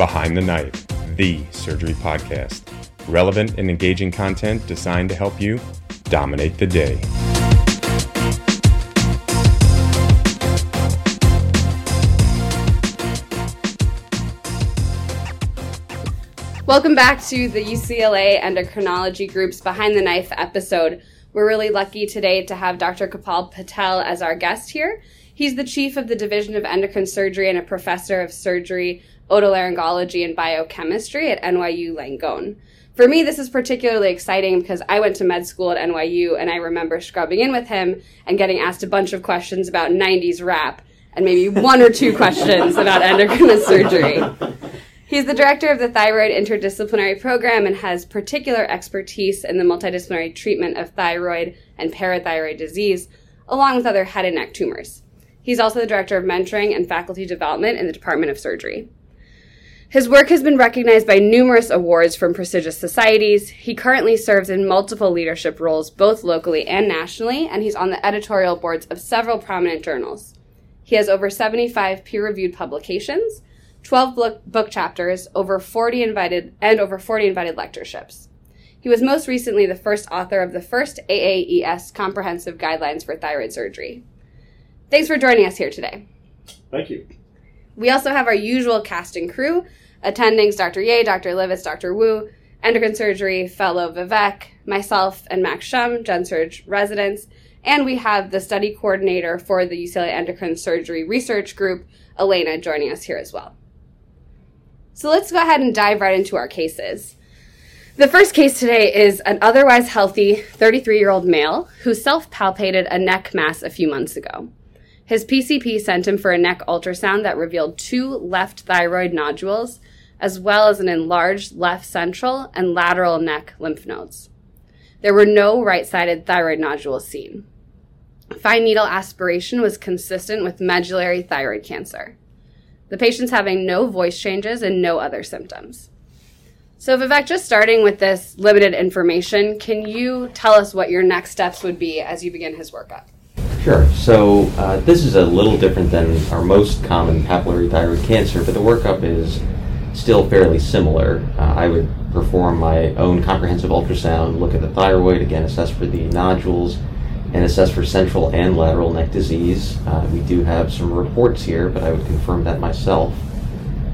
Behind the Knife, the surgery podcast. Relevant and engaging content designed to help you dominate the day. Welcome back to the UCLA Endocrinology Group's Behind the Knife episode. We're really lucky today to have Dr. Kepal Patel as our guest here. He's the chief of the Division of Endocrine Surgery and a professor of surgery, otolaryngology, and biochemistry at NYU Langone. For me, this is particularly exciting because I went to med school at NYU and I remember scrubbing in with him and getting asked a bunch of questions about 90s rap and maybe one or two questions about endocrine surgery. He's the director of the Thyroid Interdisciplinary Program and has particular expertise in the multidisciplinary treatment of thyroid and parathyroid disease, along with other head and neck tumors. He's also the director of mentoring and faculty development in the Department of Surgery. His work has been recognized by numerous awards from prestigious societies. He currently serves in multiple leadership roles, both locally and nationally, and he's on the editorial boards of several prominent journals. He has over 75 peer reviewed publications 12 book, book chapters, over 40 invited, and over 40 invited lectureships. He was most recently the first author of the first AAES comprehensive guidelines for thyroid surgery. Thanks for joining us here today. Thank you. We also have our usual cast and crew attendings Dr. Yeh, Dr. Livhits, Dr. Wu, endocrine surgery fellow Vivek, myself, and Max Shum, GenSurg residents, and we have the study coordinator for the UCLA Endocrine Surgery Research Group, Elena, joining us here as well. So let's go ahead and dive right into our cases. The first case today is an otherwise healthy 33 year old male who self palpated a neck mass a few months ago. His PCP sent him for a neck ultrasound that revealed two left thyroid nodules, as well as an enlarged left central and lateral neck lymph nodes. There were no right sided thyroid nodules seen. Fine needle aspiration was consistent with medullary thyroid cancer. The patient's having no voice changes and no other symptoms. So, Vivek, just starting with this limited information, can you tell us what your next steps would be as you begin his workup? Sure. So, uh, this is a little different than our most common papillary thyroid cancer, but the workup is still fairly similar. Uh, I would perform my own comprehensive ultrasound, look at the thyroid, again, assess for the nodules, and assess for central and lateral neck disease. Uh, we do have some reports here, but I would confirm that myself.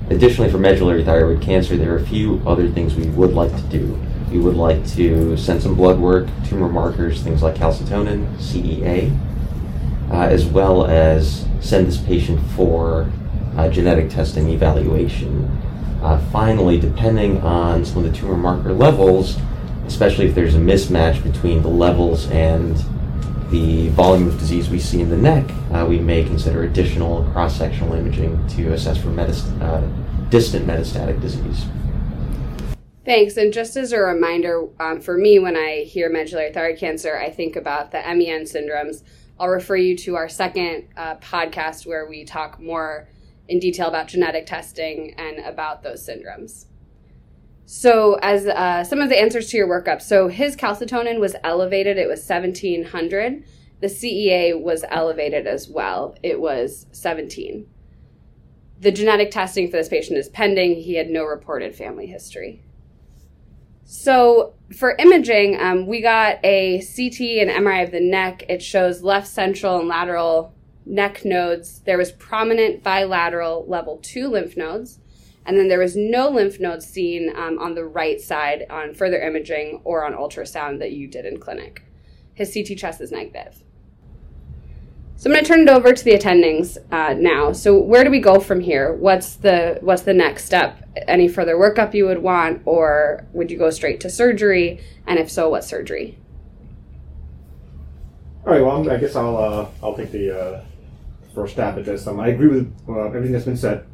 Additionally, for medullary thyroid cancer, there are a few other things we would like to do. We would like to send some blood work, tumor markers, things like calcitonin, CEA, uh, as well as send this patient for uh, genetic testing evaluation. Uh, finally, depending on some of the tumor marker levels, especially if there's a mismatch between the levels and the volume of disease we see in the neck, uh, we may consider additional cross-sectional imaging to assess for metast- uh, distant metastatic disease. Thanks. And just as a reminder, um, for me, when I hear medullary thyroid cancer, I think about the MEN syndromes. I'll refer you to our second uh, podcast where we talk more in detail about genetic testing and about those syndromes. So, as uh, some of the answers to your workup, so his calcitonin was elevated, it was 1700. The CEA was elevated as well, it was 17. The genetic testing for this patient is pending. He had no reported family history. So, for imaging, um, we got a CT and MRI of the neck. It shows left central and lateral neck nodes. There was prominent bilateral level 2 lymph nodes and then there was no lymph nodes seen um, on the right side on further imaging or on ultrasound that you did in clinic. His CT chest is negative. So I'm going to turn it over to the attendings uh, now. So where do we go from here? What's the what's the next step? Any further workup you would want, or would you go straight to surgery? And if so, what surgery? All right. Well, I guess I'll uh, I'll take the uh, first stab at this. Um, I agree with uh, everything that's been said.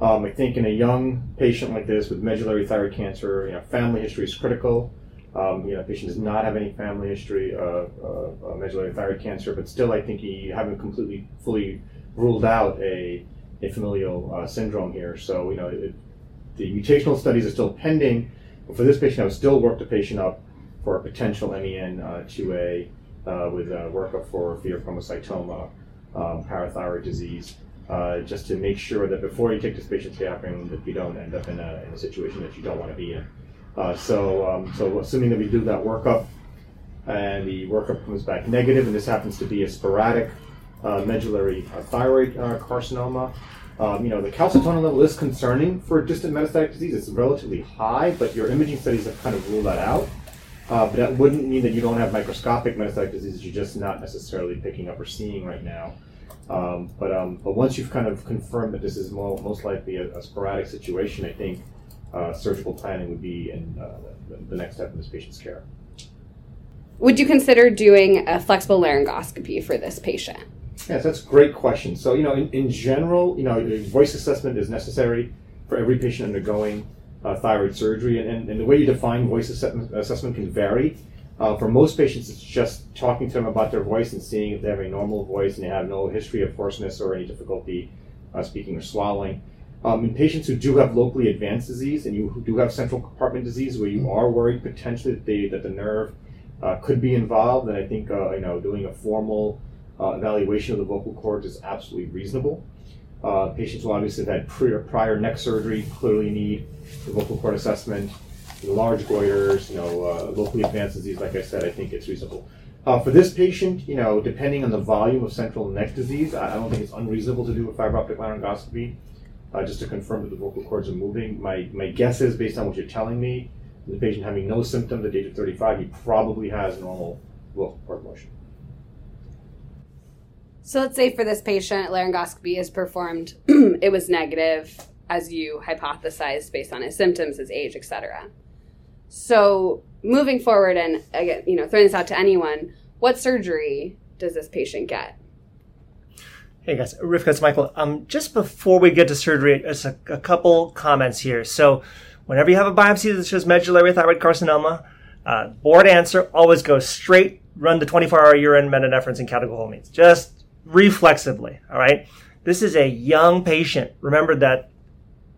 Um, I think in a young patient like this with medullary thyroid cancer, you know, family history is critical. Um, you know, patient does not have any family history of uh, uh, medullary thyroid cancer, but still, I think you haven't completely, fully ruled out a, a familial uh, syndrome here. So, you know, it, the mutational studies are still pending. But for this patient, I would still work the patient up for a potential MEN uh, 2A uh, with a workup for pheochromocytoma, um, parathyroid disease. uh, just to make sure that before you take this patient's heparin, that you don't end up in a, in a situation that you don't want to be in. Uh, so, um, so assuming that we do that workup, and the workup comes back negative, and this happens to be a sporadic uh, medullary uh, thyroid uh, carcinoma. Um, you know, the calcitonin level is concerning for distant metastatic disease. It's relatively high, but your imaging studies have kind of ruled that out. Uh, but that wouldn't mean that you don't have microscopic metastatic disease. You're just not necessarily picking up or seeing right now. Um, but um, but once you've kind of confirmed that this is more, most likely a, a sporadic situation, I think uh, surgical planning would be in uh, the, the next step in this patient's care. Would you consider doing a flexible laryngoscopy for this patient? Yes, that's a great question. So, you know, in, in general, you know, voice assessment is necessary for every patient undergoing uh, thyroid surgery, and, and, and, the way you define voice assessment, assessment can vary. Uh, for most patients, it's just talking to them about their voice and seeing if they have a normal voice and they have no history of hoarseness or any difficulty uh, speaking or swallowing. Um, in patients who do have locally advanced disease and you do have central compartment disease, where you are worried potentially that, they, that the nerve uh, could be involved, then I think uh, you know doing a formal uh, evaluation of the vocal cords is absolutely reasonable. Uh, patients who obviously have had prior, prior neck surgery clearly need the vocal cord assessment. The large goiters, you know, uh, locally advanced disease, like I said, I think it's reasonable. Uh, for this patient, you know, depending on the volume of central neck disease, I, I don't think it's unreasonable to do a fiber optic laryngoscopy uh, just to confirm that the vocal cords are moving. My, my guess is, based on what you're telling me, the patient having no symptoms at age of 35, he probably has normal vocal cord motion. So let's say for this patient, laryngoscopy is performed, it was negative as you hypothesized based on his symptoms, his age, etc. So moving forward and again, you know, throwing this out to anyone, what surgery does this patient get? Hey guys, Rivka, it's Michael. Um, just before we get to surgery, just a, a couple comments here. So, whenever you have a biopsy that shows medullary thyroid carcinoma, uh, board answer always goes straight, run the 24-hour urine metanephrine and catecholamines. Just reflexively. All right. This is a young patient. Remember that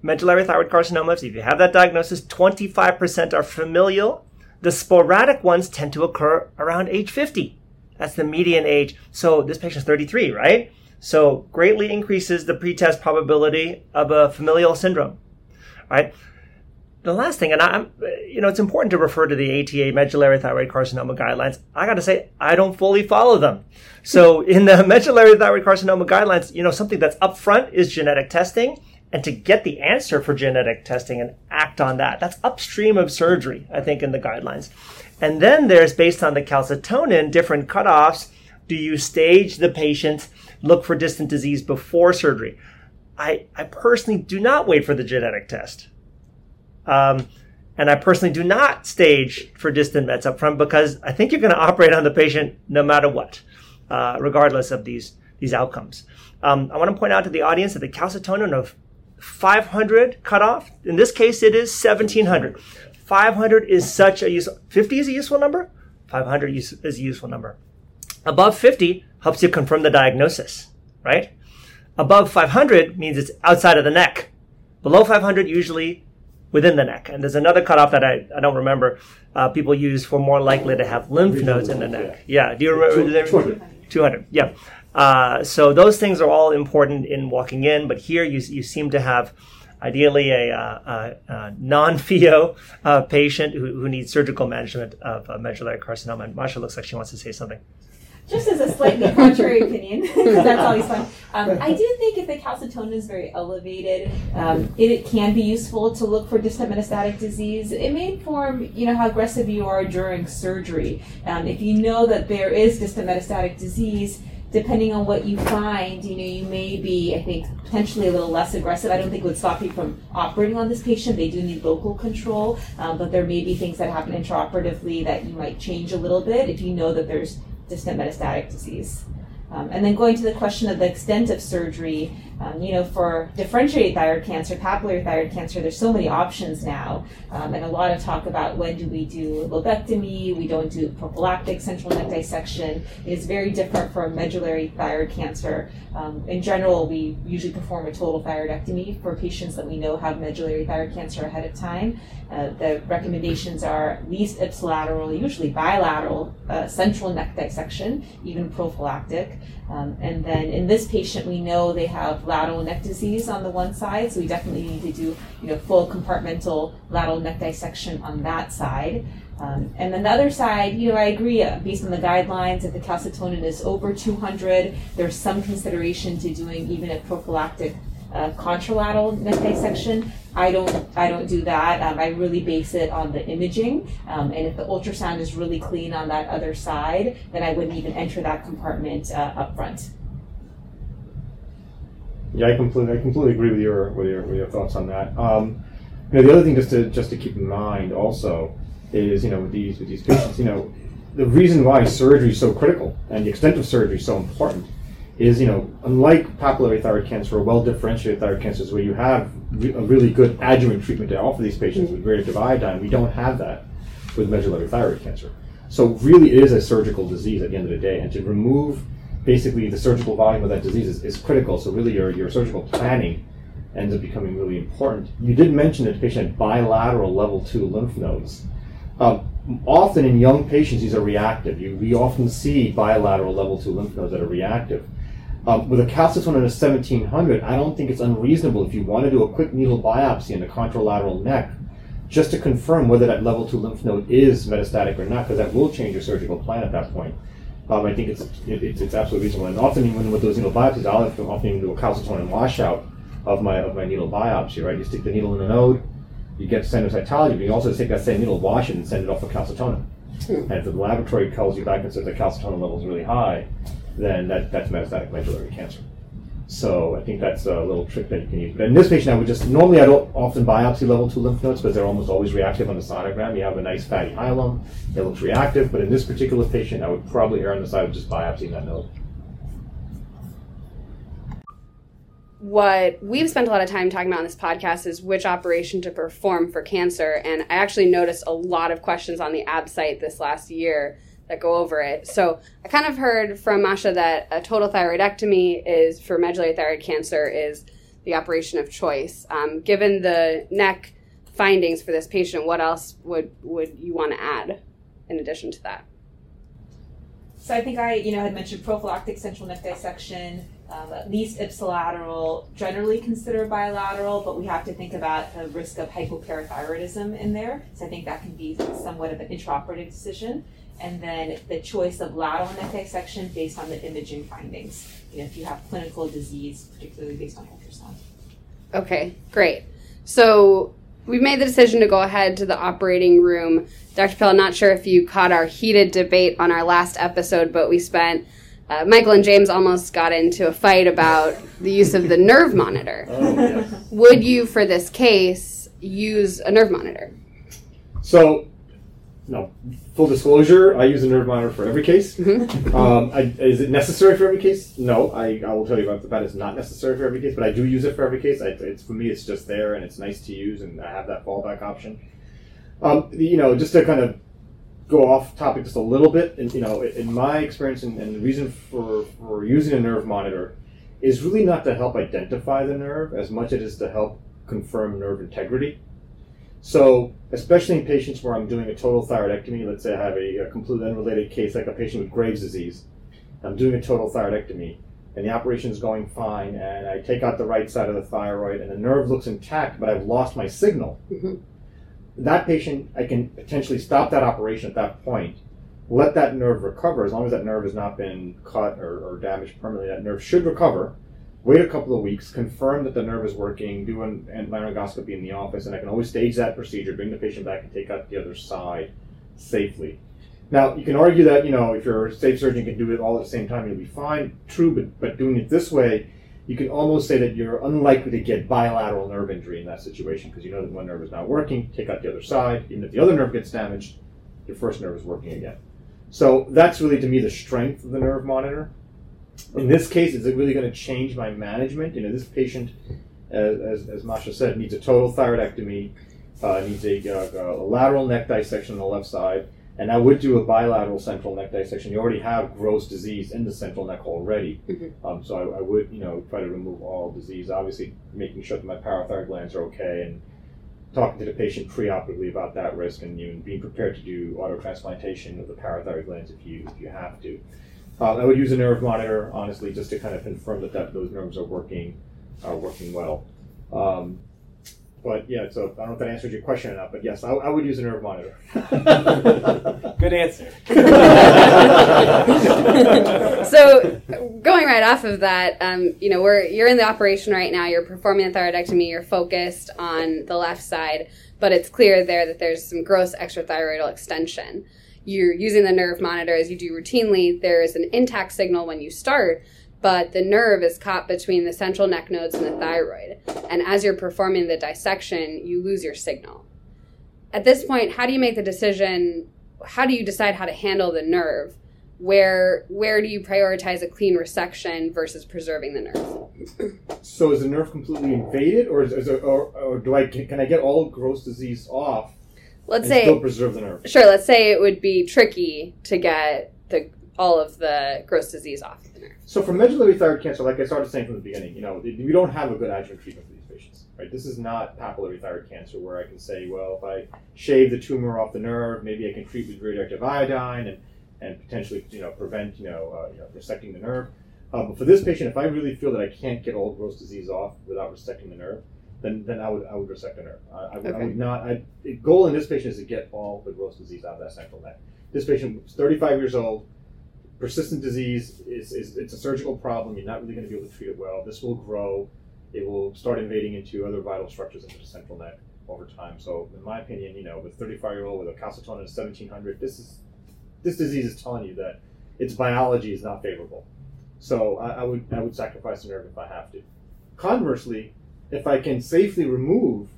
medullary thyroid carcinomas, if you have that diagnosis, 25% are familial. The sporadic ones tend to occur around age 50. That's the median age. So this patient's 33, right? So greatly increases the pretest probability of a familial syndrome, right? The last thing, and I'm, you know, it's important to refer to the ATA medullary thyroid carcinoma guidelines. I got to say, I don't fully follow them. So in the medullary thyroid carcinoma guidelines, you know, something that's upfront is genetic testing, and to get the answer for genetic testing and act on that, that's upstream of surgery, I think, in the guidelines. And then there's based on the calcitonin different cutoffs. Do you stage the patient, look for distant disease before surgery? I, I personally do not wait for the genetic test. Um, and I personally do not stage for distant mets up front because I think you're going to operate on the patient no matter what, uh, regardless of these these outcomes. Um, I want to point out to the audience that the calcitonin of 500 cutoff, in this case, it is 1700. 500 is such a useful, 50 is a useful number, 500 is a useful number. Above 50 helps you confirm the diagnosis, right? Above 500 means it's outside of the neck. Below 500 usually within the neck. And there's another cutoff that I, I don't remember. Uh, people use for more likely to have lymph nodes in the neck. Yeah. Do you remember? 200. 200. Yeah. Uh, so those things are all important in walking in, but here you, you seem to have ideally a, uh, a, a non-pheo uh, patient who, who needs surgical management of uh, medullary carcinoma. And Masha looks like she wants to say something just as a slightly contrary opinion, because that's always fun. Um, I do think if the calcitonin is very elevated, um, it, it, can be useful to look for distant metastatic disease. It may inform, you know, how aggressive you are during surgery. Um, if you know that there is distant metastatic disease, depending on what you find, you know, you may be, I think, potentially a little less aggressive. I don't think it would stop you from operating on this patient. They do need local control, um, but there may be things that happen intraoperatively that you might change a little bit if you know that there's distant metastatic disease. Um, and then going to the question of the extent of surgery, um, you know, for differentiated thyroid cancer, papillary thyroid cancer, there's so many options now, um, and a lot of talk about when do we do lobectomy, we don't do prophylactic central neck dissection. It is very different from medullary thyroid cancer. Um, in general, we usually perform a total thyroidectomy for patients that we know have medullary thyroid cancer ahead of time. Uh, the recommendations are least ipsilateral, usually bilateral uh, central neck dissection, even prophylactic. Um, and then in this patient, we know they have lateral neck disease on the one side, so we definitely need to do you know full compartmental lateral neck dissection on that side. Um, and then the other side, you know, I agree uh, based on the guidelines if the calcitonin is over 200, there's some consideration to doing even a prophylactic uh, contralateral neck dissection. I don't, I don't do that. Um, I really base it on the imaging. Um, and if the ultrasound is really clean on that other side, then I wouldn't even enter that compartment uh, up front. Yeah, I completely, I completely agree with your, with your, with your thoughts on that. Um, you know, the other thing just to, just to keep in mind also is, you know, with these, with these patients, you know, the reason why surgery is so critical and the extent of surgery is so important is, you know, unlike papillary thyroid cancer or well differentiated thyroid cancers where you have re- a really good adjuvant treatment to offer these patients with radioactive iodine, we don't have that with medullary thyroid cancer. So really it is a surgical disease at the end of the day, and to remove basically the surgical volume of that disease is, is critical. So really your, your surgical planning ends up becoming really important. You did mention that the patient had bilateral level two lymph nodes. Um, often in young patients, these are reactive. You, we often see bilateral level two lymph nodes that are reactive. Um, with a calcitonin of 1700, I don't think it's unreasonable if you want to do a quick needle biopsy in the contralateral neck just to confirm whether that level two lymph node is metastatic or not, because that will change your surgical plan at that point. Um, I think it's, it, it's, it's absolutely reasonable. And often, even with those needle biopsies, I'll often even do a calcitonin washout of my of my needle biopsy. Right, you stick the needle in the node, you get cytology, but you also take that same needle, wash it, and send it off for calcitonin. And if the laboratory calls you back and says the calcitonin level is really high, then that, that's metastatic medullary cancer. So I think that's a little trick that you can use. But in this patient, I would just normally I don't often biopsy level two lymph nodes because they're almost always reactive on the sonogram. You have a nice fatty hilum, it looks reactive. But in this particular patient, I would probably err on the side of just biopsying that node. what we've spent a lot of time talking about on this podcast is which operation to perform for cancer. And I actually noticed a lot of questions on the ABSITE this last year that go over it. So I kind of heard from Masha that a total thyroidectomy is for medullary thyroid cancer is the operation of choice. Um, given the neck findings for this patient, what else would would you want to add in addition to that? So I think I, you know, had mentioned prophylactic central neck dissection, um, at least ipsilateral, generally consider bilateral, but we have to think about the risk of hypoparathyroidism in there. So I think that can be somewhat of an intraoperative decision. And then the choice of lateral neck dissection based on the imaging findings. You know, if you have clinical disease, particularly based on ultrasound. Okay, great. So we've made the decision to go ahead to the operating room. Dr. Pill, I'm not sure if you caught our heated debate on our last episode, but we spent uh, Michael and James almost got into a fight about the use of the nerve monitor. Oh, yes. Would you, for this case, use a nerve monitor? So, no, full disclosure, I use a nerve monitor for every case. Um, I, is it necessary for every case? No, I, I will tell you about the fact it's not necessary for every case, but I do use it for every case. I, it's for me, it's just there and it's nice to use, and I have that fallback option. Um, you know, just to kind of go off topic just a little bit, and you know, in my experience, and, and the reason for, for using a nerve monitor is really not to help identify the nerve as much as it is to help confirm nerve integrity. So, especially in patients where I'm doing a total thyroidectomy, let's say I have a, a completely unrelated case, like a patient with Graves' disease, I'm doing a total thyroidectomy, and the operation is going fine, and I take out the right side of the thyroid, and the nerve looks intact, but I've lost my signal. Mm-hmm. That patient, I can potentially stop that operation at that point, let that nerve recover, as long as that nerve has not been cut or, or damaged permanently, that nerve should recover. Wait a couple of weeks, confirm that the nerve is working, do an, an laryngoscopy in the office, and I can always stage that procedure, bring the patient back, and take out the other side safely. Now, you can argue that, you know, if your safe surgeon can do it all at the same time, you'll be fine. True, but, but doing it this way, you can almost say that you're unlikely to get bilateral nerve injury in that situation because you know that one nerve is not working, take out the other side. Even if the other nerve gets damaged, your first nerve is working again. So that's really, to me, the strength of the nerve monitor. In this case, is it really going to change my management? You know, this patient, as, as, as Masha said, needs a total thyroidectomy, uh, needs a, uh, a lateral neck dissection on the left side, and I would do a bilateral central neck dissection. You already have gross disease in the central neck already, um, so I, I would, you know, try to remove all disease. Obviously, making sure that my parathyroid glands are okay, and talking to the patient preoperatively about that risk, and you know, being prepared to do autotransplantation of the parathyroid glands if you if you have to. Um, I would use a nerve monitor, honestly, just to kind of confirm that, that those nerves are working are working well. Um, but yeah, so I don't know if that answers your question or not, but yes, I, I would use a nerve monitor. Good answer. so going right off of that, um, you know, we're you're in the operation right now. You're performing a thyroidectomy. You're focused on the left side, but it's clear there that there's some gross extrathyroidal extension. You're using the nerve monitor as you do routinely. There is an intact signal when you start, but the nerve is caught between the central neck nodes and the thyroid. And as you're performing the dissection, you lose your signal. At this point, how do you make the decision? How do you decide how to handle the nerve? Where where do you prioritize a clean resection versus preserving the nerve? so is the nerve completely invaded, or is, is or, or do I can I get all gross disease off? Let's and say still preserve the nerve. Sure, let's say it would be tricky to get the all of the gross disease off the nerve. So for medullary thyroid cancer, like I started saying from the beginning, you know, we don't have a good adjuvant treatment for these patients, right? This is not papillary thyroid cancer where I can say, well, if I shave the tumor off the nerve, maybe I can treat with radioactive iodine and, and potentially, you know, prevent, you know, uh, you know resecting the nerve. Uh, but for this patient, if I really feel that I can't get all gross disease off without resecting the nerve, then, then I would I would resect the nerve. I, I, would, Okay. I would not. I, the goal in this patient is to get all the gross disease out of that central neck. This patient is 35 years old persistent disease is, is it's a surgical problem. You're not really going to be able to treat it well. This will grow. It will start invading into other vital structures into the central neck over time. So, in my opinion, you know, with 35 year old with a calcitonin of 1700, this is this disease is telling you that its biology is not favorable. So, I, I would I would sacrifice the nerve if I have to. Conversely, if I can safely remove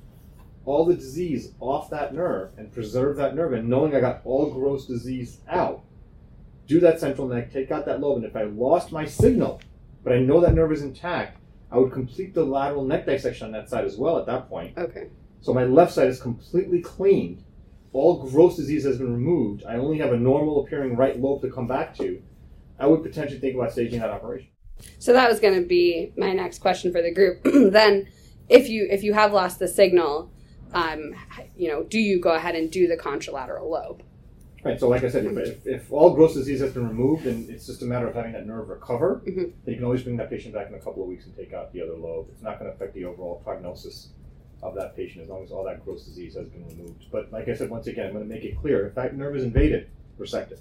all the disease off that nerve and preserve that nerve, and knowing I got all gross disease out, do that central neck, take out that lobe, and if I lost my signal, but I know that nerve is intact, I would complete the lateral neck dissection on that side as well at that point. Okay. So my left side is completely cleaned. All gross disease has been removed. I only have a normal appearing right lobe to come back to. I would potentially think about staging that operation. So that was going to be my next question for the group. then, if you if you have lost the signal, um, you know, do you go ahead and do the contralateral lobe? Right. So, like I said, if, if, if all gross disease has been removed and it's just a matter of having that nerve recover, Mhm. then you can always bring that patient back in a couple of weeks and take out the other lobe. It's not going to affect the overall prognosis of that patient as long as all that gross disease has been removed. But like I said, once again, I'm going to make it clear: if that nerve is invaded, resect it.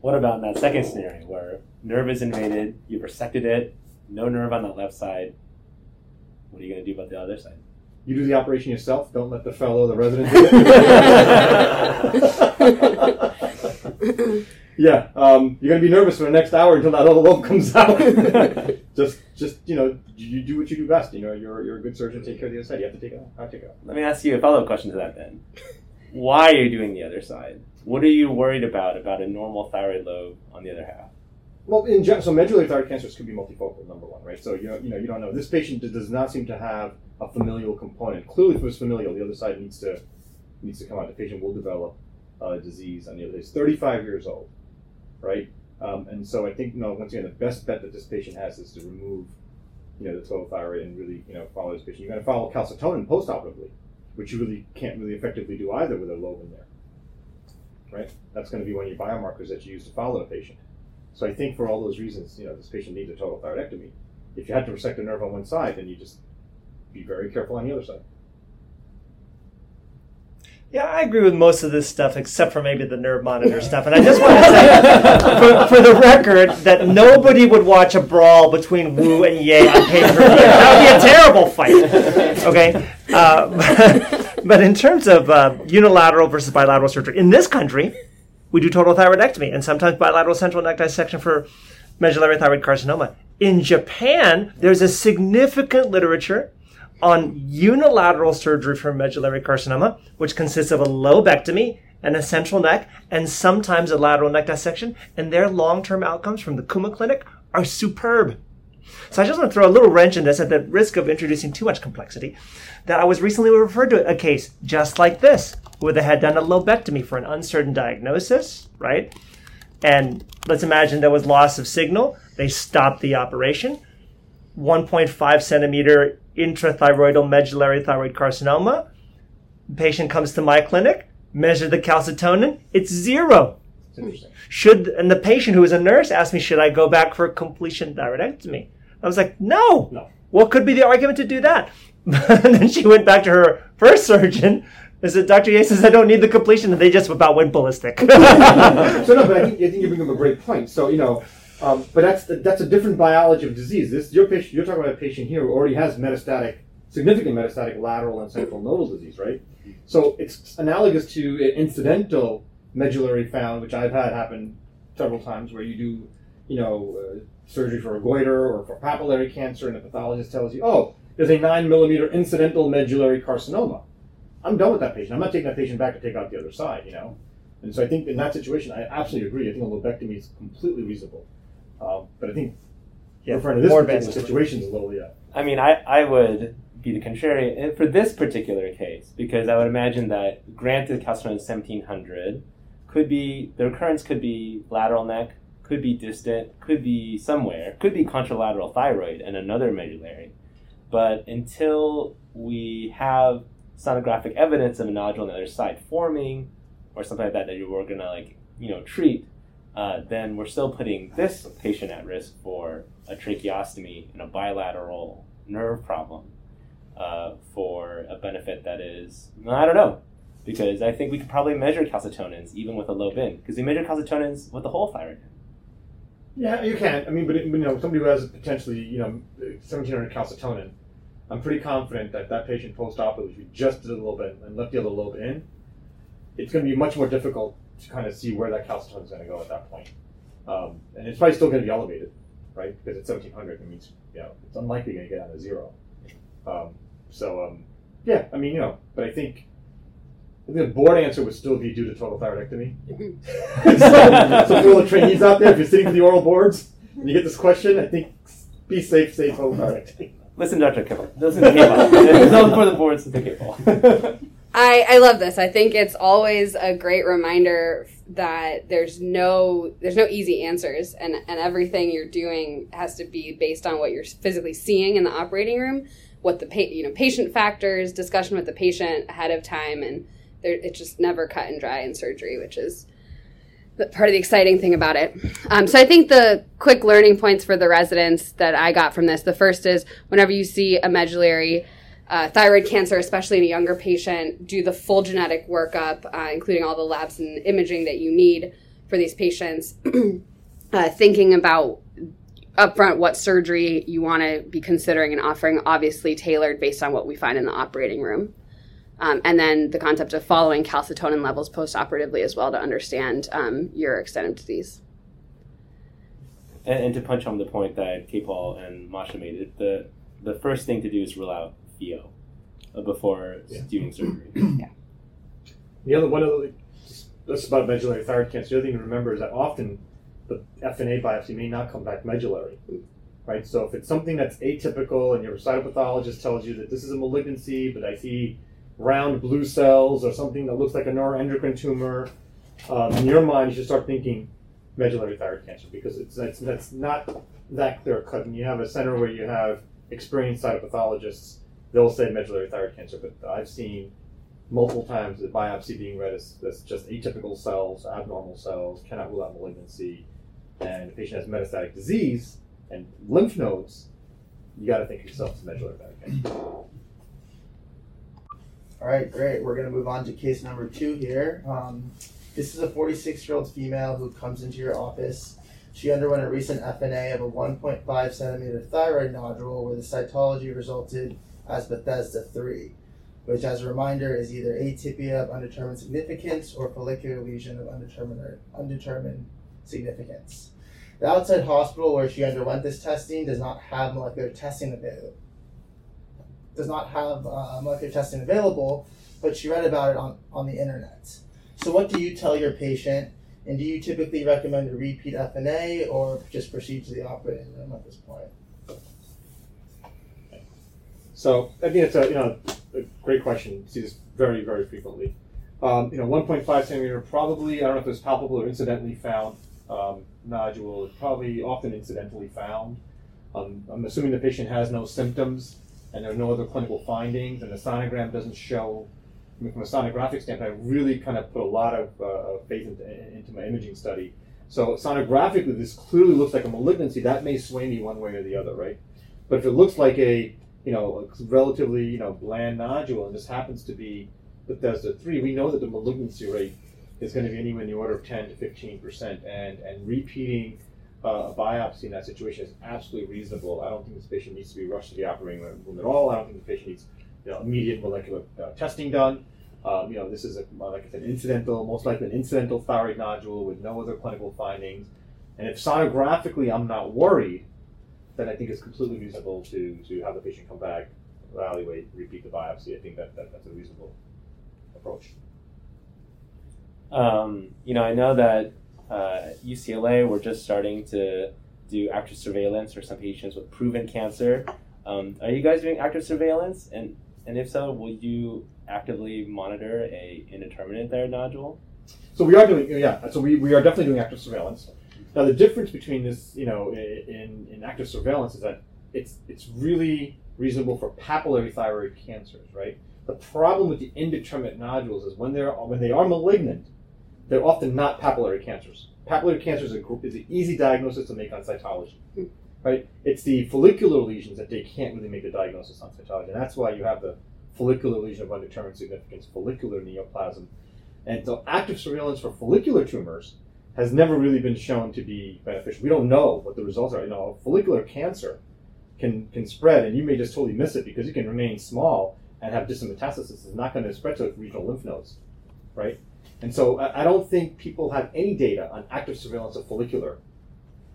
What about in that second scenario where nerve is invaded, you've resected it, no nerve on the left side? What are you going to do about the other side? You do the operation yourself. Don't let the fellow, the resident, do it. yeah, um, you're gonna be nervous for the next hour until that other lobe comes out. just, just you know, you do what you do best. You know, you're you're a good surgeon. Take care of the other side. You have to take it out. I take it out. Let me ask you a follow up question to that then. Why are you doing the other side? What are you worried about about a normal thyroid lobe on the other half? Well, in general, so medullary thyroid cancers could be multifocal. Number one, right? So you you know, you don't know. This patient does not seem to have a familial component. Clearly, if it was familial, the other side needs to needs to come out. The patient will develop uh, disease on the other side. He's 35 years old, right? Um, and so I think, you know, once again, the best bet that this patient has is to remove, you know, the total thyroid and really, you know, follow this patient. You're going to follow calcitonin postoperatively, which you really can't really effectively do either with a lobe in there, right? That's going to be one of your biomarkers that you use to follow the patient. So I think for all those reasons, you know, this patient needs a total thyroidectomy. If you had to resect a nerve on one side, then you just be very careful on the other side. Yeah, I agree with most of this stuff except for maybe the nerve monitor stuff. And I just want to say, for, for the record, that nobody would watch a brawl between Wu and Yeh on pay per view. That would be a terrible fight. Okay, uh, but, but in terms of uh, unilateral versus bilateral surgery, in this country, we do total thyroidectomy and sometimes bilateral central neck dissection for medullary thyroid carcinoma. In Japan, there's a significant literature on unilateral surgery for medullary carcinoma, which consists of a lobectomy and a central neck, and sometimes a lateral neck dissection. And their long-term outcomes from the Kuma Clinic are superb. So I just want to throw a little wrench in this at the risk of introducing too much complexity. That I was recently referred to a case just like this, where they had done a lobectomy for an uncertain diagnosis, right? And let's imagine there was loss of signal. They stopped the operation. 1.5 centimeter intrathyroidal medullary thyroid carcinoma. Patient comes to my clinic, measure the calcitonin, it's zero. Should and the patient who is a nurse asked me, should I go back for completion thyroidectomy? I was like, no. No. What could be the argument to do that? and then she went back to her first surgeon and said, Dr. Yates says I don't need the completion, and they just about went ballistic. so no, but I think, I think you bring up a great point. So you know, um, but that's that's a different biology of disease. This your patient, you're talking about a patient here who already has metastatic, significant metastatic lateral and central nodal disease, right? So it's analogous to incidental medullary found, which I've had happen several times, where you do, you know, uh, surgery for a goiter or for papillary cancer, and the pathologist tells you, oh, there's a nine millimeter incidental medullary carcinoma. I'm done with that patient. I'm not taking that patient back to take out the other side, you know. And so I think in that situation, I absolutely agree. I think a lobectomy is completely reasonable. Um, but I think Yeah, referring to this more particular advanced. situation is a little, yeah. I mean, I, I would be the contrary and for this particular case because I would imagine that granted calcium is 1700 could be the recurrence could be lateral neck, could be distant, could be somewhere, could be contralateral thyroid and another medullary. But until we have sonographic evidence of a nodule on the other side forming or something like that that you were gonna like you know treat, uh, then we're still putting this patient at risk for a tracheostomy and a bilateral nerve problem uh, for a benefit that is I don't know because I think we could probably measure calcitonins even with a low bin because we measure calcitonins with the whole thyroid. Yeah, you can. I mean, but it, you know, somebody who has potentially, you know, 1700 calcitonin, I'm pretty confident that that patient post-operatively, if you just did a little bit and left the other lobe in, it's going to be much more difficult to kind of see where that calcitonin is going to go at that point. Um, and it's probably still going to be elevated, right? Because it's 1700. It means, you know, it's unlikely going to get down to zero. Um, so, um, yeah, I mean, you know, but I think. I think the board answer would still be due to total thyroidectomy. Mm-hmm. so, so for all the trainees out there, if you're sitting for the oral boards and you get this question, I think be safe, say total thyroidectomy. Listen, Dr. Kibble. Listen to Kibble. It's not for the boards to Kibble. I, I love this. I think it's always a great reminder that there's no there's no easy answers and, and everything you're doing has to be based on what you're physically seeing in the operating room, what the pa- you know patient factors, discussion with the patient ahead of time, and it's just never cut and dry in surgery, which is part of the exciting thing about it. Um, so I think the quick learning points for the residents that I got from this, the first is whenever you see a medullary uh, thyroid cancer, especially in a younger patient, do the full genetic workup, uh, including all the labs and imaging that you need for these patients. uh, thinking about upfront what surgery you want to be considering and offering, obviously tailored based on what we find in the operating room. Um, and then the concept of following calcitonin levels post-operatively as well to understand um, your extent of disease. And, and to punch home the point that K-Paul and Masha made, it, the the first thing to do is rule out pheo uh, before Yeah. doing surgery. Yeah. The other one of the this is about medullary thyroid cancer. The other thing to remember is that often the FNA biopsy may not come back medullary, right? So if it's something that's atypical and your cytopathologist tells you that this is a malignancy, but I see round blue cells or something that looks like a neuroendocrine tumor, um, in your mind you should start thinking medullary thyroid cancer because it's that's, that's not that clear cut. And you have a center where you have experienced cytopathologists, they'll say medullary thyroid cancer, but I've seen multiple times the biopsy being read as, just atypical cells, abnormal cells, cannot rule out malignancy, and the patient has metastatic disease and lymph nodes, you got to think yourself as medullary thyroid cancer. All right, great. We're going to move on to case number two here. Um, this is a 46 year old female who comes into your office. She underwent a recent FNA of a 1.5 centimeter thyroid nodule where the cytology resulted as Bethesda 3, which, as a reminder, is either atypia of undetermined significance or follicular lesion of undetermined, undetermined significance. The outside hospital where she underwent this testing does not have molecular testing available does not have uh, molecular testing available, but she read about it on, on the internet. So, what do you tell your patient? And do you typically recommend a repeat FNA or just proceed to the operating room at this point? So I think it's a you know a great question. See this very very frequently. Um, you know, 1.5 centimeter probably I don't know if it's palpable or incidentally found um, nodule. Probably often incidentally found. Um, I'm assuming the patient has no symptoms and there are no other clinical findings, and the sonogram doesn't show. I mean, from a sonographic standpoint, I really kind of put a lot of uh, faith into, into my imaging study. So sonographically, this clearly looks like a malignancy. That may sway me one way or the other, right? But if it looks like a you know a relatively you know bland nodule and this happens to be Bethesda three, we know that the malignancy rate is going to be anywhere in the order of ten to fifteen percent, and and repeating uh, a biopsy in that situation is absolutely reasonable. I don't think this patient needs to be rushed to the operating room at all. I don't think the patient needs you know, immediate molecular uh, testing done. Um, you know, this is a, like I said, incidental, most likely an incidental thyroid nodule with no other clinical findings. And if sonographically I'm not worried, then I think it's completely reasonable to, to have the patient come back, evaluate, repeat the biopsy. I think that, that that's a reasonable approach. Um, you know, I know that uh, UCLA we're just starting to do active surveillance for some patients with proven cancer. Um, are you guys doing active surveillance? And and if so, will you actively monitor a indeterminate thyroid nodule? So we are doing, yeah. So we, we are definitely doing active surveillance. Now the difference between this, you know, in, in active surveillance is that it's it's really reasonable for papillary thyroid cancers, right? The problem with the indeterminate nodules is when they're when they are malignant, they're often not papillary cancers. Papillary cancer is, a, is an easy diagnosis to make on cytology, right? It's the follicular lesions that they can't really make the diagnosis on cytology, and that's why you have the follicular lesion of undetermined significance, follicular neoplasm, and so active surveillance for follicular tumors has never really been shown to be beneficial. We don't know what the results are. You know, follicular cancer can can spread, and you may just totally miss it because it can remain small and have distant metastasis. It's not going to spread to regional lymph nodes, right? And so I, don't think people have any data on active surveillance of follicular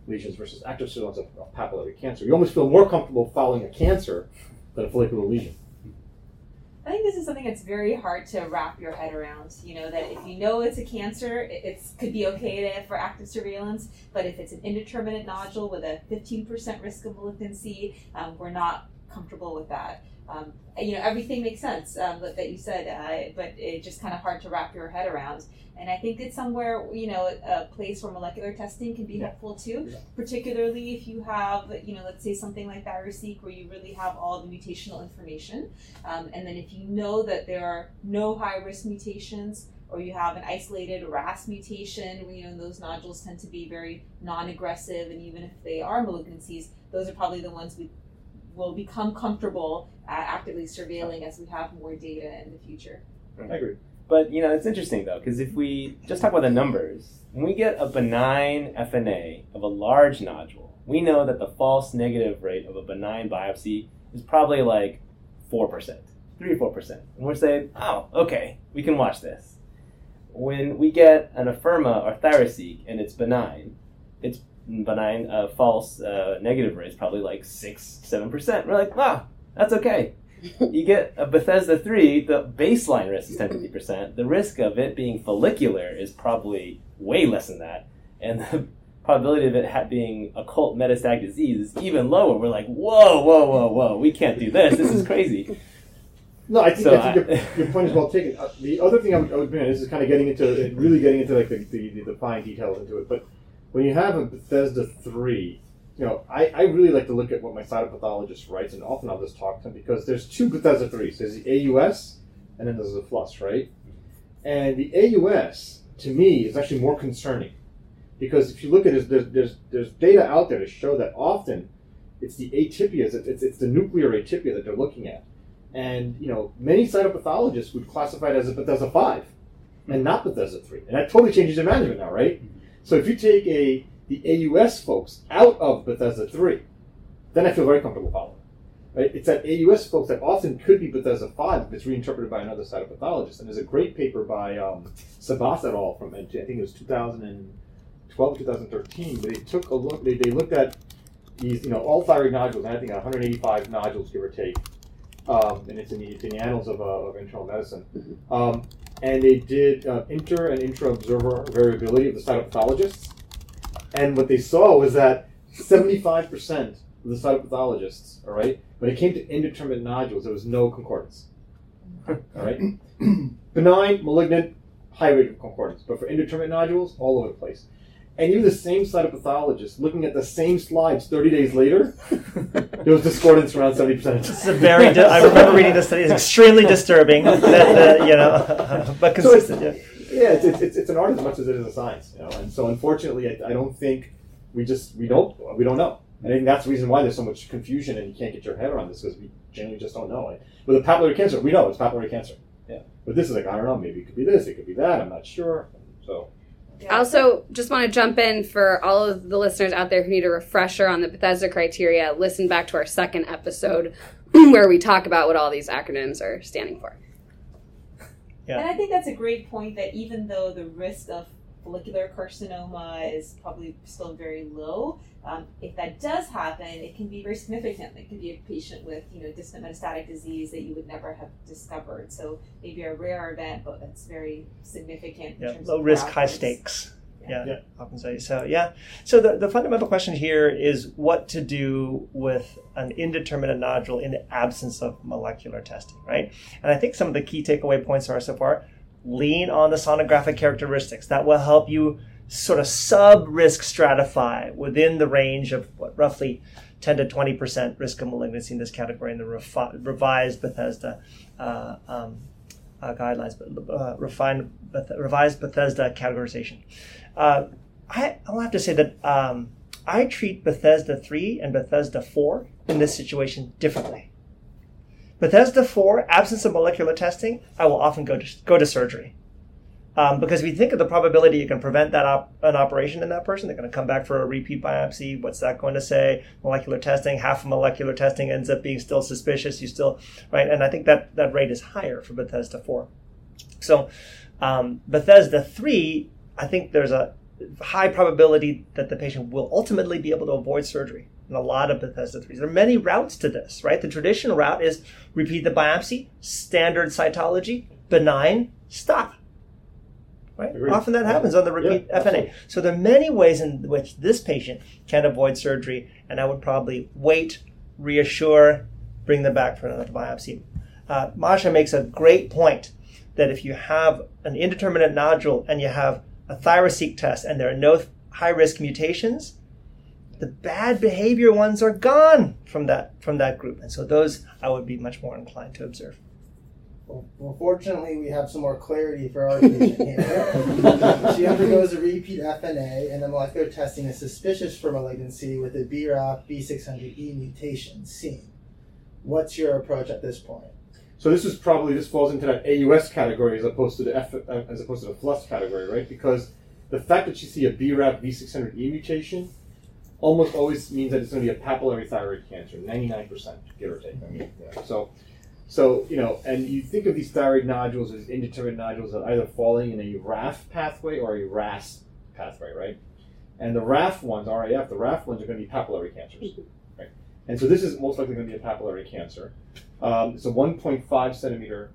lesions versus active surveillance of, of papillary cancer. You almost feel more comfortable following a cancer than a follicular lesion. I think this is something that's very hard to wrap your head around. You know that if you know it's a cancer, it could be okay to, for active surveillance. But if it's an indeterminate nodule with a 15% risk of malignancy, um, we're not comfortable with that. Um, you know everything makes sense um, that, that you said, uh, but it's just kind of hard to wrap your head around. And I think it's somewhere you know a place where molecular testing can be helpful too, Yeah. particularly if you have you know let's say something like ThyroSeq where you really have all the mutational information. Um, and then if you know that there are no high risk mutations, or you have an isolated RAS mutation, you know, those nodules tend to be very non aggressive, and even if they are malignancies, those are probably the ones we will become comfortable actively surveilling as we have more data in the future. I agree. But you know, it's interesting though, because if we just talk about the numbers, when we get a benign FNA of a large nodule, we know that the false negative rate of a benign biopsy is probably like four percent, three or four percent, and we're saying, oh, okay, we can watch this. When we get an Afirma or ThyroSeq and it's benign, it's benign uh, false uh, negative rate is probably like six, seven percent. We're like, wow, that's okay you get a Bethesda 3, the baseline risk is 10 50%. The risk of it being follicular is probably way less than that. And the probability of it being occult metastatic disease is even lower. We're like, whoa, whoa, whoa, whoa, we can't do this. This is crazy. No, I think, So I think I- your, your point is well taken. Uh, the other thing I would, I would bring in, this is kind of getting into really getting into like the, the, the fine details into it. But when you have a Bethesda three, you know, I, I really like to look at what my cytopathologist writes, and often I'll just talk to him because there's two Bethesda threes. There's the AUS, and then there's the FLUS, right? And the AUS to me is actually more concerning because if you look at it, there's there's, there's data out there to show that often it's the atypias, it's, it's the nuclear atypia that they're looking at. And you know, many cytopathologists would classify it as a Bethesda five, and not Bethesda three, and that totally changes their management now, right? So if you take a the AUS folks out of Bethesda three, then I feel very comfortable following. Right? It's that AUS folks that often could be Bethesda five if it's reinterpreted by another cytopathologist. And there's a great paper by um, Cibas et al. from I think it was 2012 2013, where they took a look. They, they looked at these, you know, all thyroid nodules, and I think 185 nodules, give or take um, and it's in the, it's in the annals of, uh, of internal medicine. Um, and they did uh, inter and intra observer variability of the cytopathologists. And what they saw was that 75% of the cytopathologists, all right, when it came to indeterminate nodules, there was no concordance. All right? Benign, malignant, high rate of concordance. But for indeterminate nodules, all over the place. And even the same cytopathologist looking at the same slides 30 days later, there was discordance around 70% of. This is a very. Di- I remember reading this study. It's extremely disturbing. That, that, you know, but So consistent. yeah. Yeah, it's, it's, it's, it's an art as much as it is a science, you know. And so, unfortunately, I, I don't think we just we don't we don't know. And I think that's the reason why there's so much confusion and you can't get your head around this because we genuinely just don't know. Like, with a papillary cancer, we know it's papillary cancer. Yeah. But this is like, I don't know, maybe it could be this, it could be that, I'm not sure. So, I also just want to jump in for all of the listeners out there who need a refresher on the Bethesda criteria. Listen back to our second episode where we talk about what all these acronyms are standing for. Yeah. And I think that's a great point that even though the risk of follicular carcinoma is probably still very low, um, if that does happen, it can be very significant. It could be a patient with you know distant metastatic disease that you would never have discovered. So maybe a rare event, but that's very significant. in Yeah, low risk, high stakes. Yeah, Yeah. often say so. Yeah. So the, the fundamental question here is what to do with an indeterminate nodule in the absence of molecular testing, right? And I think some of the key takeaway points are so far lean on the sonographic characteristics. That will help you sort of sub risk stratify within the range of what roughly 10 to 20% risk of malignancy in this category in the refi- revised Bethesda uh, um, uh, guidelines, but uh, refined, Beth- revised Bethesda categorization. Uh, I, I'll have to say that um, I treat Bethesda 3 and Bethesda 4 in this situation differently. Bethesda 4, absence of molecular testing, I will often go to, go to surgery. Um, because if you think of the probability you can prevent that op- an operation in that person, they're going to come back for a repeat biopsy. What's that going to say? Molecular testing, half of molecular testing ends up being still suspicious. You still, right? And I think that that rate is higher for Bethesda 4. So um, Bethesda 3, I think there's a high probability that the patient will ultimately be able to avoid surgery in a lot of Bethesda 3s. There are many routes to this, right? The traditional route is repeat the biopsy, standard cytology, benign, stop. Right? Often that happens on the repeat Yeah, FNA. absolutely. So there are many ways in which this patient can avoid surgery, and I would probably wait, reassure, bring them back for another biopsy. Uh, Masha makes a great point that if you have an indeterminate nodule and you have a ThyroSeq test and there are no high risk mutations, the bad behavior ones are gone from that from that group, and so those I would be much more inclined to observe. Well, well, fortunately, we have some more clarity for our patient here. she undergoes a repeat FNA, and the molecular testing is suspicious for malignancy with a BRAF V600E mutation seen. What's your approach at this point? So this is probably this falls into that AUS category as opposed to the F, uh, as opposed to the FLUS category, right? Because the fact that you see a BRAF V600E mutation almost always means that it's going to be a papillary thyroid cancer, ninety nine percent, give or take. I mean, yeah. so so you know, and you think of these thyroid nodules as indeterminate nodules that are either falling in a RAF pathway or a RAS pathway, right? And the RAF ones, RAF, the RAF ones are going to be papillary cancers, right? And so this is most likely going to be a papillary cancer. Um, it's a 1.5 centimeter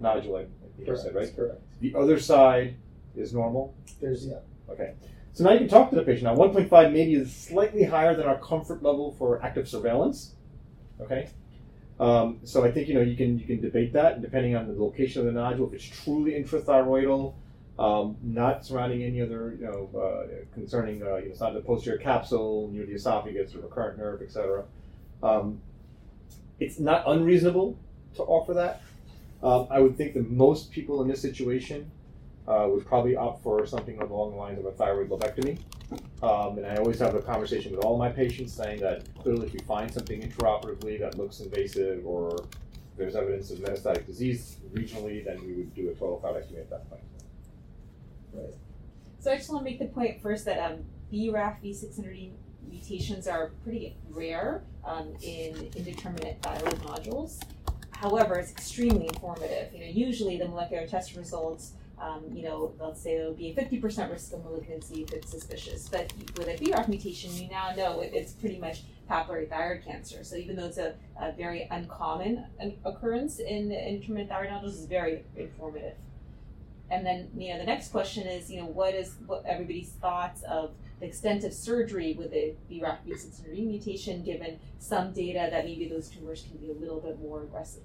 nodule, I think you said, right? Correct. The other side is normal. There's yeah. Okay. So now you can talk to the patient. Now, 1.5 maybe is slightly higher than our comfort level for active surveillance. Okay. Um, so I think you know you can you can debate that, depending on the location of the nodule, if it's truly intrathyroidal, um, not surrounding any other you know uh, concerning uh, you know, it's not the posterior capsule near the esophagus or recurrent nerve, etc. Um, it's not unreasonable to offer that. Um, I would think that most people in this situation uh, would probably opt for something along the lines of a thyroid lobectomy. Um, and I always have a conversation with all my patients saying that clearly if you find something intraoperatively that looks invasive or there's evidence of metastatic disease regionally, then we would do a total thyroidectomy at that point. Right. So I just want to make the point first that um, BRAF V600E mutations are pretty rare um, in indeterminate thyroid nodules. However, it's extremely informative. You know, usually the molecular test results, um, you know, let's say will be a 50% risk of malignancy if it's suspicious. But with a BRAF mutation, you now know it, it's pretty much papillary thyroid cancer. So even though it's a, a very uncommon occurrence in indeterminate thyroid nodules, it's very informative. And then, you know, the next question is, you know, what is what everybody's thoughts of the extent of surgery with a BRAF V600E mutation, given some data that maybe those tumors can be a little bit more aggressive.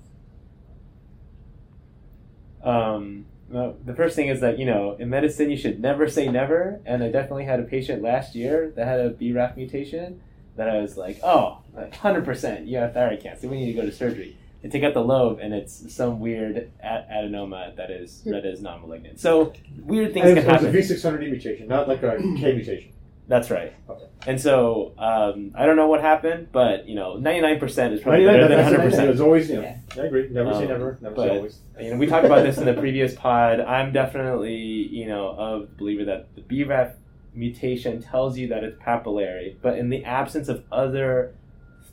Um, well, the first thing is that you know in medicine you should never say never, and I definitely had a patient last year that had a BRAF mutation that I was like, oh, 100%, you have thyroid cancer. We need to go to surgery. They take out the lobe, and it's some weird a- adenoma that is that is non-malignant. So weird things And can it was a happen. V600E mutation, not like a K mutation. That's right. Okay. And so um, I don't know what happened, but you know, ninety nine percent is probably 99, better than hundred the nice thing. percent. There's always, you know, Yeah. I agree. Never say Um, never. Never but- say always. You know, we talked about this in the previous pod. I'm definitely, you know, of the believer that the BRAF mutation tells you that it's papillary, but in the absence of other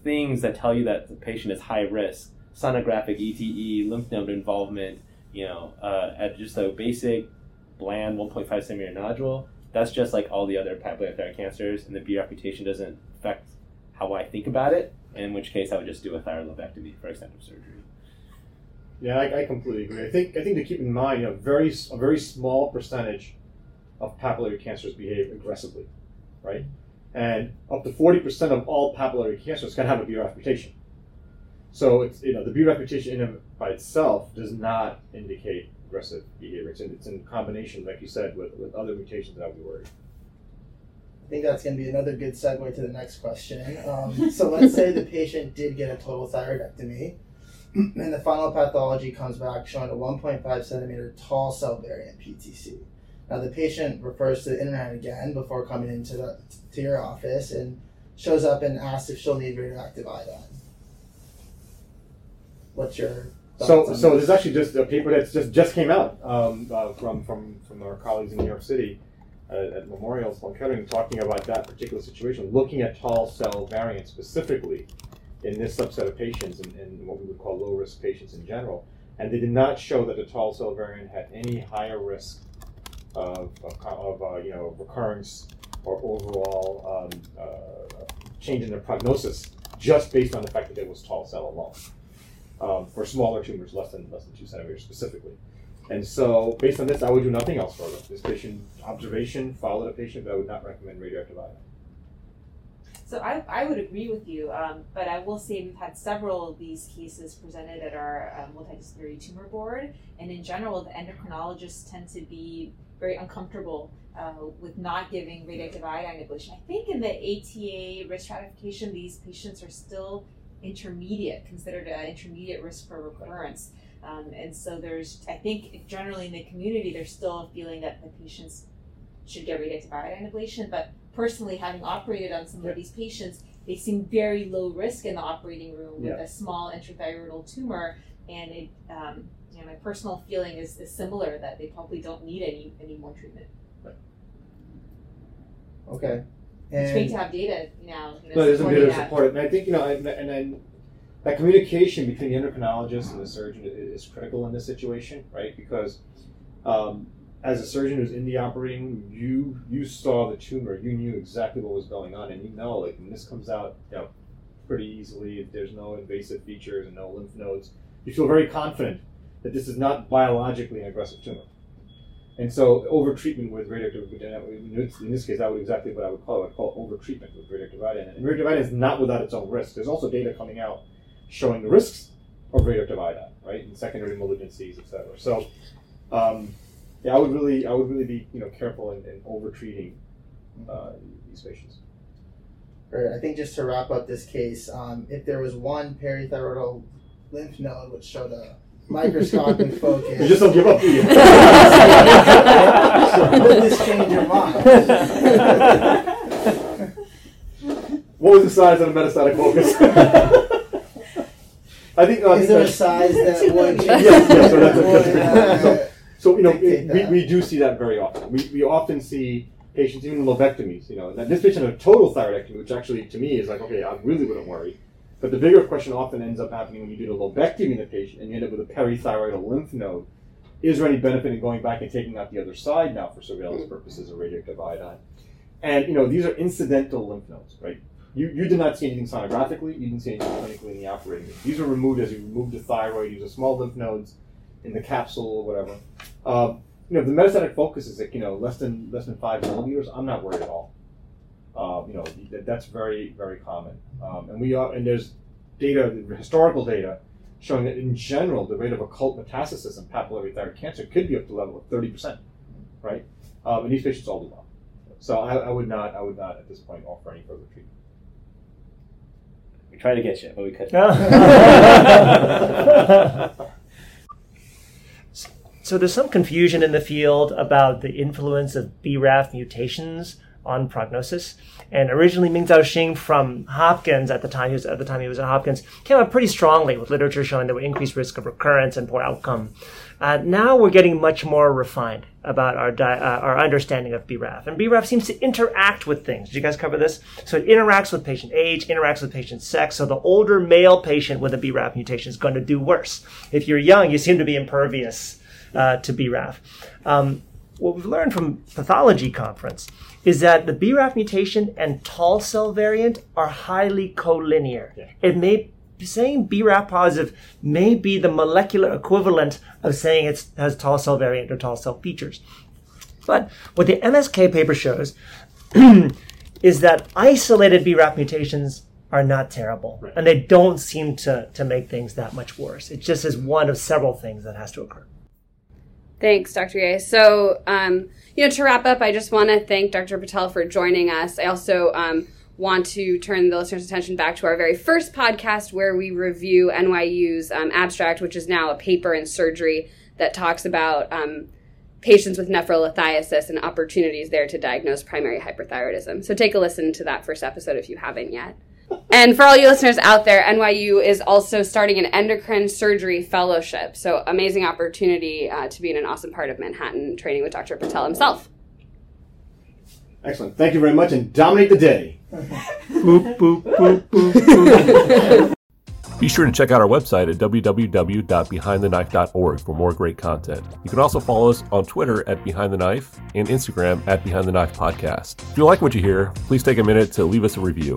things that tell you that the patient is high risk, sonographic ETE, lymph node involvement, you know, uh, at just a basic bland 1.5 centimeter nodule, that's just like all the other papillary cancers, and the BRAF mutation doesn't affect how I think about it. In which case, I would just do a thyroid lobectomy for extensive surgery. Yeah, I, I completely agree. I think I think to keep in mind, you know, very a very small percentage of papillary cancers behave aggressively, right? And up to forty percent of all papillary cancers can have a BRAF mutation. So it's you know the BRAF mutation in by itself does not indicate aggressive behavior. It's in, it's in combination, like you said, with, with other mutations that I would be worried. I think that's going to be another good segue to the next question. Um, so let's say the patient did get a total thyroidectomy, and the final pathology comes back showing a 1.5 centimeter tall cell variant PTC. Now the patient refers to the internet again before coming into the to your office and shows up and asks if she'll need radioactive iodine. What's your So, so this? there's actually just a paper that's just just came out um, uh, from from from our colleagues in New York City uh, at Memorial Sloan Kettering talking about that particular situation, looking at tall cell variants specifically in this subset of patients and, and what we would call low risk patients in general, and they did not show that the tall cell variant had any higher risk of of, of uh, you know recurrence or overall um, uh, change in their prognosis just based on the fact that it was tall cell alone um, for smaller tumors, less than less than two centimeters specifically. And so, based on this, I would do nothing else further. This patient observation, follow the patient, but I would not recommend radioactive iodine. So I, I would agree with you, um, but I will say we've had several of these cases presented at our um, multidisciplinary tumor board, and in general, the endocrinologists tend to be very uncomfortable uh, with not giving radioactive iodine ablation. I think in the ATA risk stratification, these patients are still intermediate, considered an intermediate risk for recurrence. Um, and so there's, I think generally in the community, there's still a feeling that the patients should get radioactive iodine ablation, but personally having operated on some Yeah. of these patients, they seem very low risk in the operating room with Yeah. a small intrathyroidal tumor, and it, um, you know, my personal feeling is, is similar that they probably don't need any any more treatment. okay. It's great to have data now. You know, No, there's a supporting bit of support. And I think, you know, and, and then that communication between the endocrinologist and the surgeon is critical in this situation, right? Because um, as a surgeon who's in the operating room, you you saw the tumor, you knew exactly what was going on, and you know, like when this comes out, you know, pretty easily. If there's no invasive features and no lymph nodes, you feel very confident that this is not biologically an aggressive tumor. And so, over treatment with radioactive, iodine, in this case, that would exactly what I would call it. I would call it over treatment with radioactive iodine. And radioactive iodine is not without its own risks. There's also data coming out showing the risks of radioactive iodine, right, in secondary malignancies, et cetera. So, um, yeah, I would really, I would really be, you know, careful in, in over treating uh, these patients. Right, I think just to wrap up this case, um, if there was one parathyroidal lymph node which showed a microscopic focus, You just don't give up, do you? would this change your mind? what was the size of the metastatic focus? I think. Uh, I Is think there a size that would? Yes, yes, so that's a- that's a would, good point. So- So you know, dictate we, we do see that very often. We, we often see patients, even lobectomies. You know, and this patient had a total thyroidectomy, which actually to me is like, okay, I really wouldn't worry. But the bigger question often ends up happening when you do the lobectomy in the patient and you end up with a perithyroidal lymph node. Is there any benefit in going back and taking out the other side now for surveillance purposes of radioactive iodine? And you know, these are incidental lymph nodes, right? You, you did not see anything sonographically, you didn't see anything clinically in the operating room. These were removed as you removed the thyroid, these are small lymph nodes in the capsule or whatever. Um, you know, the metastatic focus is like, you know, less than less than five millimeters, I'm not worried at all. Um, you know, that, that's very, very common. Um, and we are, and there's data, historical data, showing that in general, the rate of occult metastasis in papillary thyroid cancer could be up to the level of 30%, right? Um, and these patients all do well. So I, I would not, I would not at this point offer any further treatment. We tried to get you, but we couldn't. So there's some confusion in the field about the influence of BRAF mutations on prognosis. And originally, Mingzhao Xing from Hopkins at the time he was at the time he was at Hopkins came out pretty strongly with literature showing there were increased risk of recurrence and poor outcome. Uh, now we're getting much more refined about our di- uh, our understanding of BRAF, and BRAF seems to interact with things. Did you guys cover this? So it interacts with patient age, interacts with patient sex. So the older male patient with a BRAF mutation is going to do worse. If you're young, you seem to be impervious uh, to BRAF. Um, what we've learned from pathology conference is that the BRAF mutation and tall cell variant are highly collinear. Yeah. It may saying BRAF positive may be the molecular equivalent of saying it has tall cell variant or tall cell features. But what the MSK paper shows is that isolated BRAF mutations are not terrible, right. and they don't seem to, to make things that much worse. It just is one of several things that has to occur. Thanks, Dr. Yeh. So, um, you know, to wrap up, I just want to thank Dr. Patel for joining us. I also um, want to turn the listeners' attention back to our very first podcast where we review NYU's um, abstract, which is now a paper in surgery that talks about um, patients with nephrolithiasis and opportunities there to diagnose primary hyperthyroidism. So take a listen to that first episode if you haven't yet. And for all you listeners out there, NYU is also starting an endocrine surgery fellowship. So amazing opportunity uh, to be in an awesome part of Manhattan training with Dr. Patel himself. Excellent. Thank you very much and dominate the day boop, boop, boop, boop, boop. Be sure to check out our website at www.behindtheknife.org for more great content. You can also follow us on Twitter at Behind the Knife and Instagram at Behind the Knife Podcast. If you like what you hear, please take a minute to leave us a review.